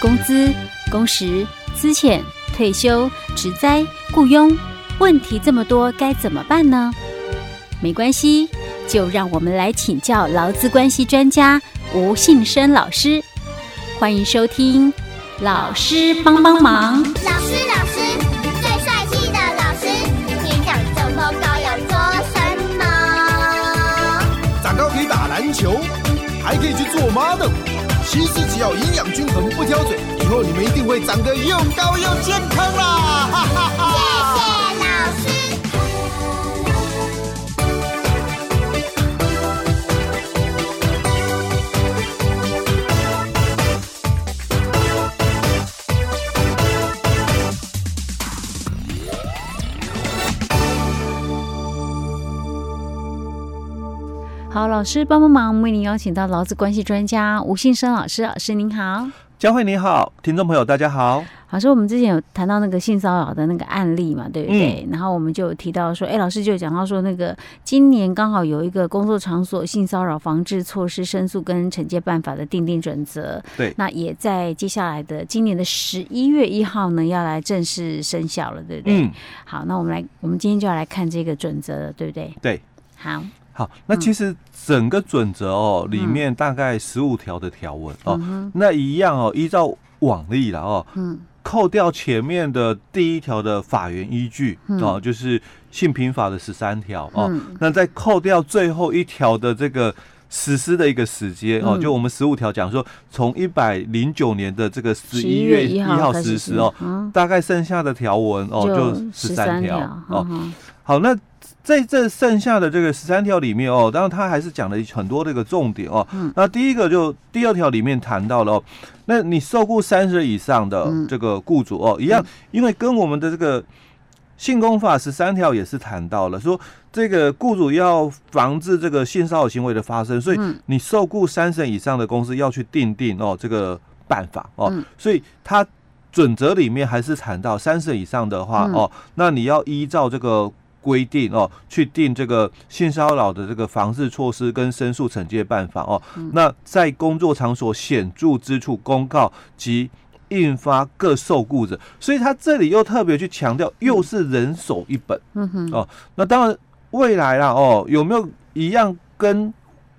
工资、工时、资遣、退休、职灾、雇佣，问题这么多，该怎么办呢？没关系，就让我们来请教劳资关系专家吴信生老师。欢迎收听，老师帮帮忙。老师，老师，最帅气的老师，你长这么高要做什么？长高可以打篮球，还可以去做 model。其实只要营养均衡，不挑嘴，以后你们一定会长得又高又健康啦！哈哈哈。谢谢老师。好，老师帮帮忙，为您邀请到劳资关系专家吴信生老师。老师您好，佳慧你好，听众朋友大家好。老师，我们之前有谈到那个性骚扰的那个案例嘛，对不对？嗯、然后我们就有提到说，哎，老师就讲到说，那个今年刚好有一个工作场所性骚扰防治措施申诉跟惩戒办法的定定准则。对，那也在接下来的今年的十一月一号呢，要来正式生效了，对不对？嗯。好，那我们来，我们今天就要来看这个准则了，对不对？对。好。好，那其实整个准则哦，里面大概十五条的条文哦，那一样哦，依照往例了哦，嗯，扣掉前面的第一条的法源依据哦，就是性平法的十三条哦，那再扣掉最后一条的这个实施的一个时间哦，就我们十五条讲说，从一百零九年的这个十一月一号实施哦，大概剩下的条文哦就十三条哦，好那。在这剩下的这个十三条里面哦，当然他还是讲了很多这个重点哦。嗯。那第一个就第二条里面谈到了哦，那你受雇三十以上的这个雇主哦，一样，因为跟我们的这个性工法十三条也是谈到了，说这个雇主要防治这个性骚扰行为的发生，所以你受雇三十以上的公司要去定定哦这个办法哦。所以他准则里面还是谈到三十以上的话哦，那你要依照这个。规定哦，去定这个性骚扰的这个防治措施跟申诉惩戒办法哦。嗯、那在工作场所显著之处公告及印发各受雇者，所以他这里又特别去强调，又是人手一本。嗯哼。哦，那当然未来啦哦，有没有一样跟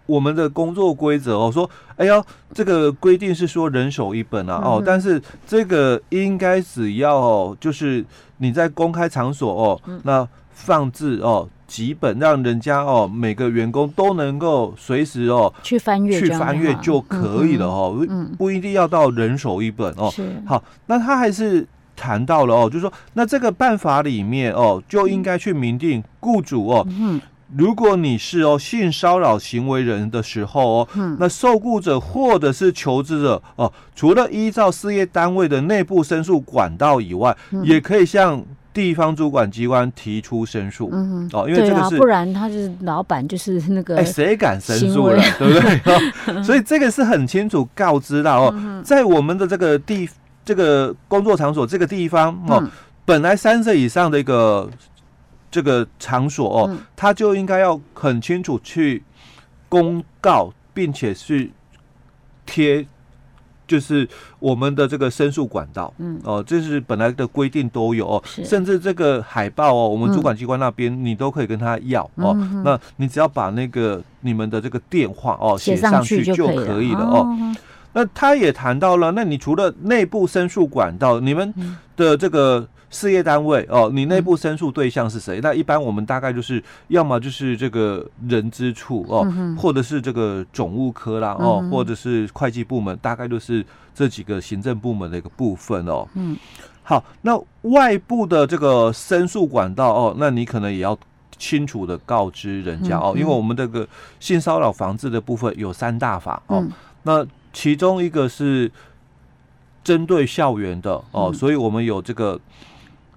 我们的工作规则哦说，哎呀，这个规定是说人手一本啊哦，但是这个应该只要哦，就是你在公开场所哦，那。放置哦几本，让人家哦每个员工都能够随时哦去翻阅去翻阅就可以了哦，嗯、不一定要到人手一本哦。好，那他还是谈到了哦，就是说那这个办法里面哦就应该去明定雇主哦，嗯、如果你是哦性骚扰行为人的时候哦，嗯、那受雇者或者是求职者哦，除了依照事业单位的内部申诉管道以外，嗯、也可以向。地方主管机关提出申诉，嗯，哦，因为这个是，啊、不然他就是老板，就是那个，哎，谁敢申诉了，对不对？所以这个是很清楚告知到哦，嗯、在我们的这个地这个工作场所这个地方哦，嗯、本来三十以上的一个这个场所哦，嗯、他就应该要很清楚去公告，并且去贴。就是我们的这个申诉管道，嗯，哦，这是本来的规定都有哦，是。甚至这个海报哦，我们主管机关那边你都可以跟他要、嗯、哦，那你只要把那个你们的这个电话哦写上去就可以了。哦。哦。那他也谈到了，那你除了内部申诉管道，你们的这个。事业单位哦，你内部申诉对象是谁？嗯、那一般我们大概就是要么就是这个人资处哦，嗯、或者是这个总务科啦哦，或者是会计部门，大概就是这几个行政部门的一个部分哦。嗯，好，那外部的这个申诉管道哦，那你可能也要清楚的告知人家哦，因为我们这个性骚扰防治的部分有三大法哦，嗯、那其中一个是针对校园的哦，嗯、所以我们有这个。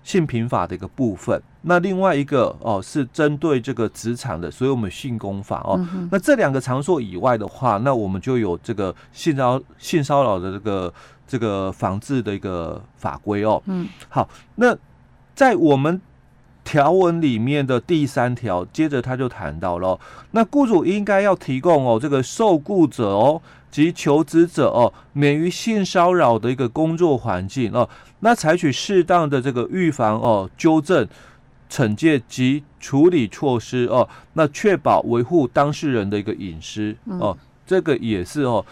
性平法的一个部分，那另外一个哦是针对这个职场的，所以我们性工法哦。嗯、那这两个场所以外的话，那我们就有这个性骚性骚扰的这个这个防治的一个法规哦。嗯，好，那在我们条文里面的第三条，接着他就谈到了，那雇主应该要提供哦这个受雇者哦及求职者哦，免于性骚扰的一个工作环境哦，那采取适当的这个预防哦、纠正、惩戒及处理措施哦，那确保维护当事人的一个隐私哦，这个也是哦，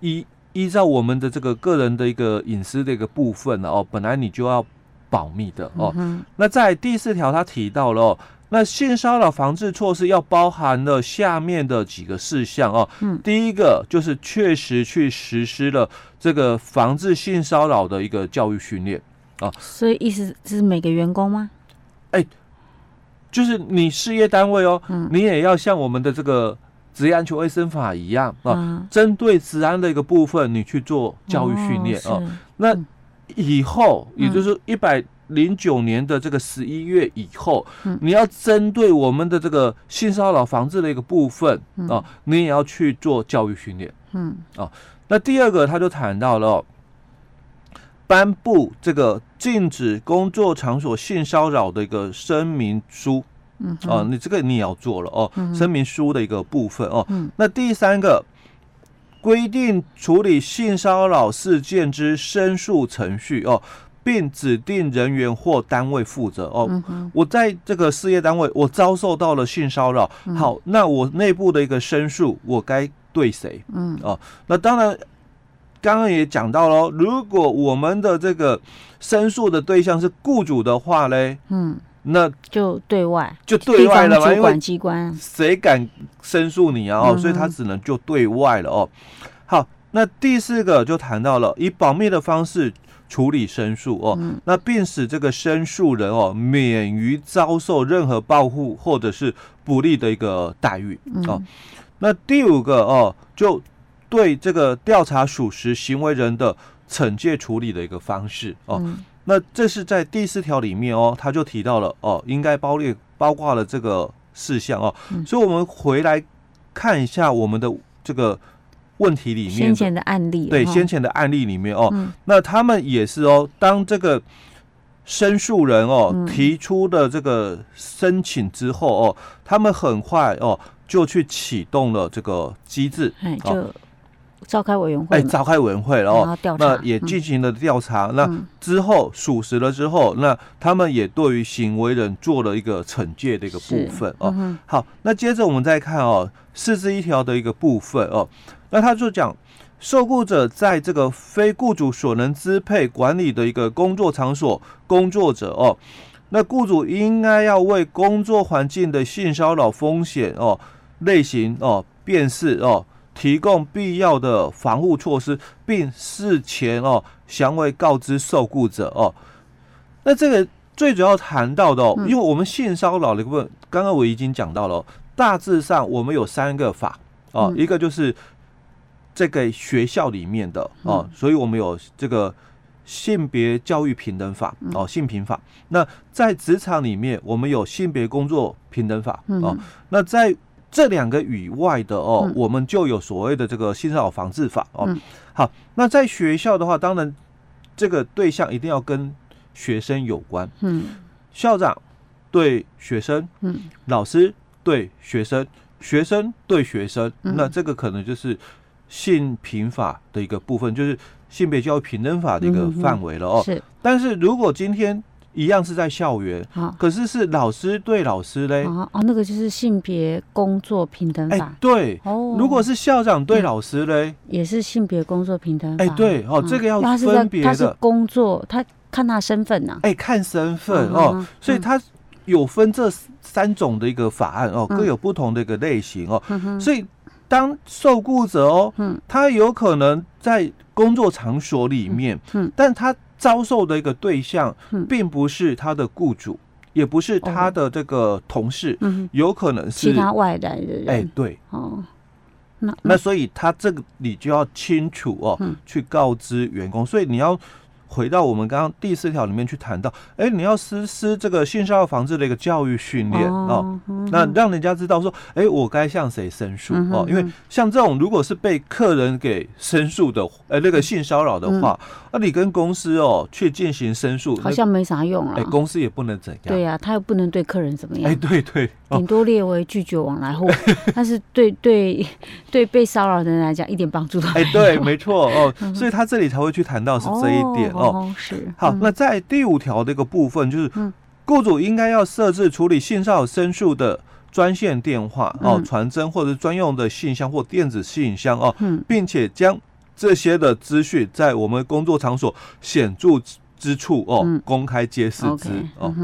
依依照我们的这个个人的一个隐私的一个部分哦，本来你就要保密的哦。那在第四条，他提到了哦。那性骚扰防治措施要包含了下面的几个事项哦。嗯，第一个就是确实去实施了这个防治性骚扰的一个教育训练啊。所以意思是每个员工吗？哎，就是你事业单位哦，嗯，你也要像我们的这个职业安全卫生法一样啊，针对治安的一个部分，你去做教育训练哦。那以后也就是一百。零九年的这个十一月以后，嗯、你要针对我们的这个性骚扰防治的一个部分、嗯、啊，你也要去做教育训练。嗯啊，那第二个他就谈到了颁布这个禁止工作场所性骚扰的一个声明书。嗯啊，你这个你也要做了哦，声明书的一个部分哦。嗯，那第三个规定处理性骚扰事件之申诉程序哦。并指定人员或单位负责哦。嗯、我在这个事业单位，我遭受到了性骚扰。嗯、好，那我内部的一个申诉，我该对谁？嗯，哦，那当然，刚刚也讲到了，如果我们的这个申诉的对象是雇主的话嘞，嗯，那就对外，就对外了嘛，主管机关谁敢申诉你啊？哦，嗯、所以他只能就对外了哦。好，那第四个就谈到了以保密的方式。处理申诉哦，嗯、那并使这个申诉人哦免于遭受任何报复或者是不利的一个待遇哦。嗯、那第五个哦，就对这个调查属实行为人的惩戒处理的一个方式哦。嗯、那这是在第四条里面哦，他就提到了哦，应该包列包括了这个事项哦。嗯、所以我们回来看一下我们的这个。问题里面先前的案例，对先前的案例里面哦，那他们也是哦，当这个申诉人哦提出的这个申请之后哦，他们很快哦就去启动了这个机制，就召开委员会，哎，召开委员会了哦，那也进行了调查，那之后属实了之后，那他们也对于行为人做了一个惩戒的一个部分哦。好，那接着我们再看哦，四十一条的一个部分哦。那他就讲，受雇者在这个非雇主所能支配管理的一个工作场所工作者哦，那雇主应该要为工作环境的性骚扰风险哦类型哦辨识哦，提供必要的防护措施，并事前哦详为告知受雇者哦。那这个最主要谈到的哦，因为我们性骚扰的部分，刚刚我已经讲到了，大致上我们有三个法哦，一个就是。这个学校里面的哦，所以我们有这个性别教育平等法哦，性平法。那在职场里面，我们有性别工作平等法哦。那在这两个以外的哦，我们就有所谓的这个性骚扰防治法哦。好，那在学校的话，当然这个对象一定要跟学生有关。嗯，校长对学生，嗯，老师对学生，学生对学生，那这个可能就是。性平法的一个部分，就是性别教育平等法的一个范围了哦。是，但是如果今天一样是在校园，可是是老师对老师嘞？哦哦，那个就是性别工作平等法。对哦。如果是校长对老师嘞，也是性别工作平等法。哎，对哦，这个要分别的。他是工作，他看他身份呐。哎，看身份哦，所以他有分这三种的一个法案哦，各有不同的一个类型哦，所以。当受雇者哦，嗯，他有可能在工作场所里面，嗯，但他遭受的一个对象，并不是他的雇主，也不是他的这个同事，嗯，有可能是其他外来的人，哎，对，哦，那那所以他这个你就要清楚哦，去告知员工，所以你要回到我们刚刚第四条里面去谈到，哎、欸，你要实施这个性骚扰防治的一个教育训练哦，那让人家知道说，哎、欸，我该向谁申诉哦，因为像这种如果是被客人给申诉的，呃、欸，那个性骚扰的话，那、嗯。啊、你跟公司哦去进行申诉，好像没啥用啊，哎、欸，公司也不能怎样，对呀、啊，他又不能对客人怎么样，哎、欸，对对，顶多列为拒绝往来户，但是对对 对被骚扰的人来讲一点帮助都没有，哎、欸，对，没错哦，所以他这里才会去谈到是这一点哦，哦是。好，那在第五条这个部分，就是雇主应该要设置处理性骚扰申诉的专线电话哦，传真或者专用的信箱或电子信箱哦，并且将这些的资讯在我们工作场所显著之处哦公开揭示之哦，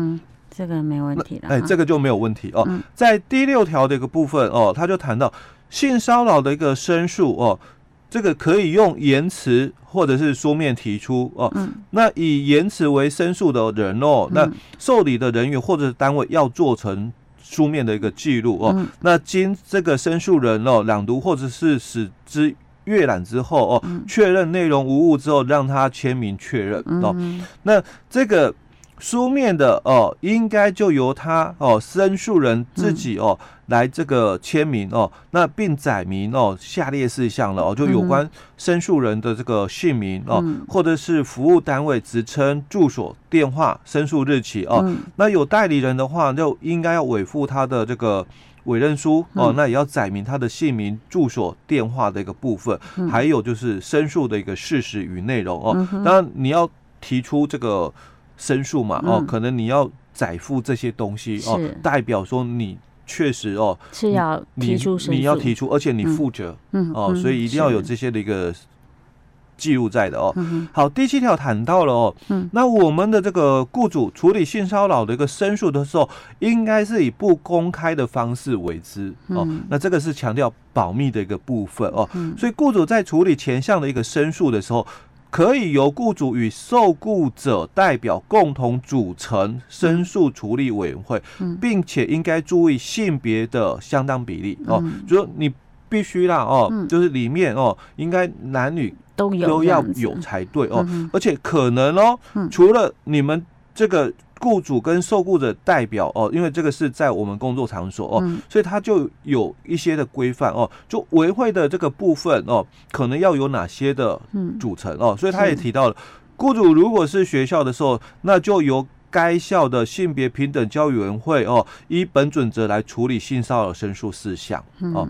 这个没问题了，哎，这个就没有问题哦。在第六条的一个部分哦，他就谈到性骚扰的一个申诉哦。这个可以用言辞或者是书面提出哦。嗯、那以言辞为申诉的人哦，嗯、那受理的人员或者是单位要做成书面的一个记录哦。嗯、那经这个申诉人哦朗读或者是使之阅览之后哦，确认内容无误之后，让他签名确认哦。嗯、那这个。书面的哦，应该就由他哦，申诉人自己哦来这个签名哦，那并载明哦下列事项了哦，就有关申诉人的这个姓名哦，或者是服务单位职称、住所、电话、申诉日期哦。那有代理人的话，就应该要委付他的这个委任书哦，那也要载明他的姓名、住所、电话的一个部分，还有就是申诉的一个事实与内容哦。当然你要提出这个。申诉嘛，哦，可能你要载附这些东西哦，代表说你确实哦是要提出申诉，你要提出，而且你负责，嗯哦，所以一定要有这些的一个记录在的哦。好，第七条谈到了哦，那我们的这个雇主处理性骚扰的一个申诉的时候，应该是以不公开的方式为之哦。那这个是强调保密的一个部分哦，所以雇主在处理前项的一个申诉的时候。可以由雇主与受雇者代表共同组成申诉处理委员会，并且应该注意性别的相当比例哦，就是你必须啦哦，就是里面哦，应该男女都都要有才对哦，而且可能哦，除了你们这个。雇主跟受雇者代表哦，因为这个是在我们工作场所哦，嗯、所以他就有一些的规范哦，就维会的这个部分哦，可能要有哪些的组成哦，所以他也提到了，雇主如果是学校的时候，那就由该校的性别平等教育委员会哦，依本准则来处理性骚扰申诉事项哦。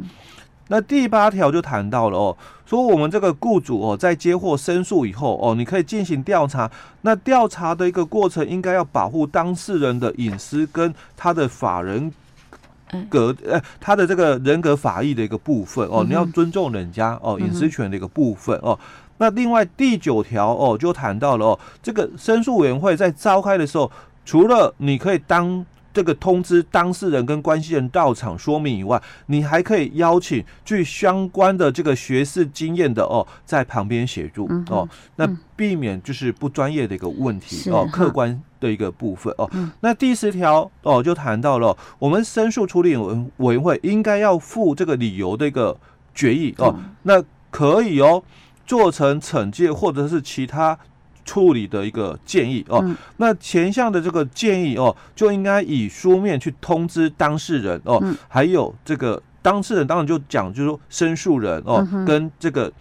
那第八条就谈到了哦，说我们这个雇主哦，在接获申诉以后哦，你可以进行调查。那调查的一个过程，应该要保护当事人的隐私跟他的法人格呃，他的这个人格法益的一个部分哦，你要尊重人家哦隐私权的一个部分哦。那另外第九条哦，就谈到了哦，这个申诉委员会在召开的时候，除了你可以当。这个通知当事人跟关系人到场说明以外，你还可以邀请具相关的这个学士经验的哦，在旁边协助哦，那避免就是不专业的一个问题哦，客观的一个部分哦。那第十条哦，就谈到了我们申诉处理委委员会应该要附这个理由的一个决议哦，那可以哦做成惩戒或者是其他。处理的一个建议哦，嗯、那前项的这个建议哦，就应该以书面去通知当事人哦，嗯、还有这个当事人当然就讲，就是说申诉人哦，嗯、跟这个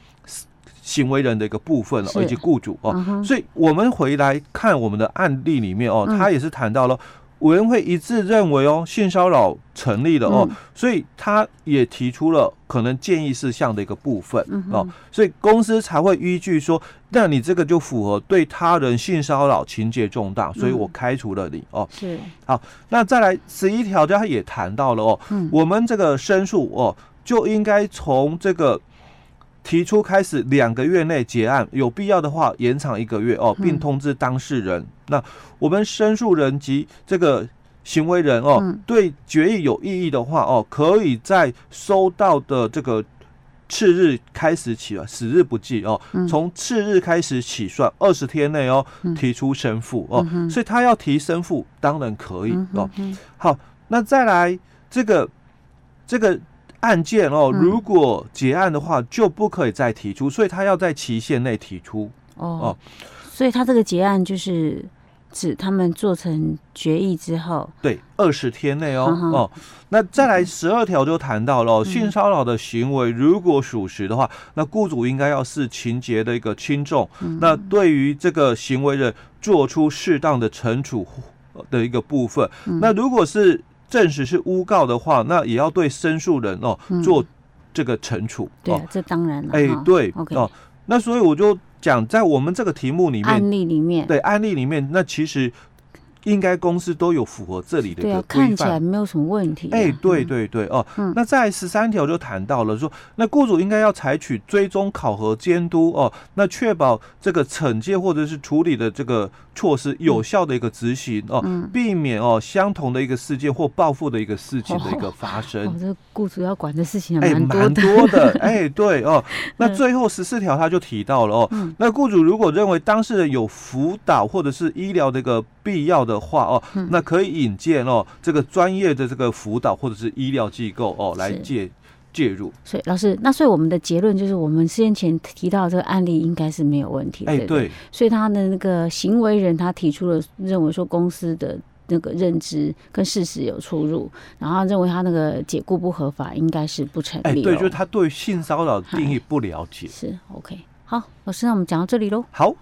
行为人的一个部分哦，以及雇主哦，嗯、所以我们回来看我们的案例里面哦，他也是谈到了。委员会一致认为哦，性骚扰成立了哦，嗯、所以他也提出了可能建议事项的一个部分、嗯、哦，所以公司才会依据说，那你这个就符合对他人性骚扰情节重大，所以我开除了你、嗯、哦。是好，那再来十一条，他也谈到了哦，嗯、我们这个申诉哦，就应该从这个。提出开始两个月内结案，有必要的话延长一个月哦，并通知当事人。嗯、那我们申诉人及这个行为人哦，嗯、对决议有异议的话哦，可以在收到的这个次日开始起啊，死日不计哦，从、嗯、次日开始起算二十天内哦，提出申复哦。嗯、所以他要提申复，当然可以哦。好，那再来这个这个。案件哦，如果结案的话，就不可以再提出，所以他要在期限内提出。哦，哦，所以他这个结案就是指他们做成决议之后，对，二十天内哦、嗯、哦。那再来十二条就谈到了、嗯、性骚扰的行为如果属实的话，那雇主应该要视情节的一个轻重，嗯、那对于这个行为人做出适当的惩处的一个部分。嗯、那如果是证实是诬告的话，那也要对申诉人哦做这个惩处。对、这当然了。哎，对哦。那所以我就讲，在我们这个题目里面，案例里面，对案例里面，那其实。应该公司都有符合这里的一个规范，看起来没有什么问题。哎，对对对哦，嗯、那在十三条就谈到了说，那雇主应该要采取追踪、考核、监督哦，那确保这个惩戒或者是处理的这个措施有效的一个执行哦，嗯、避免哦相同的一个事件或报复的一个事情的一个 发生。哦，哦这雇主要管的事情还蛮多的。哎，蛮多的。哎，对哦，那最后十四条他就提到了哦，嗯、那雇主如果认为当事人有辅导或者是医疗的一个必要的话哦，嗯、那可以引荐哦这个专业的这个辅导或者是医疗机构哦来介介入。所以老师，那所以我们的结论就是，我们先前提到这个案例应该是没有问题。哎，对，对。所以他的那个行为人他提出了认为说公司的那个认知跟事实有出入，然后认为他那个解雇不合法，应该是不成立。哎，对，就是他对性骚扰定义不了解。是 OK。好，老师，那我们讲到这里喽。好。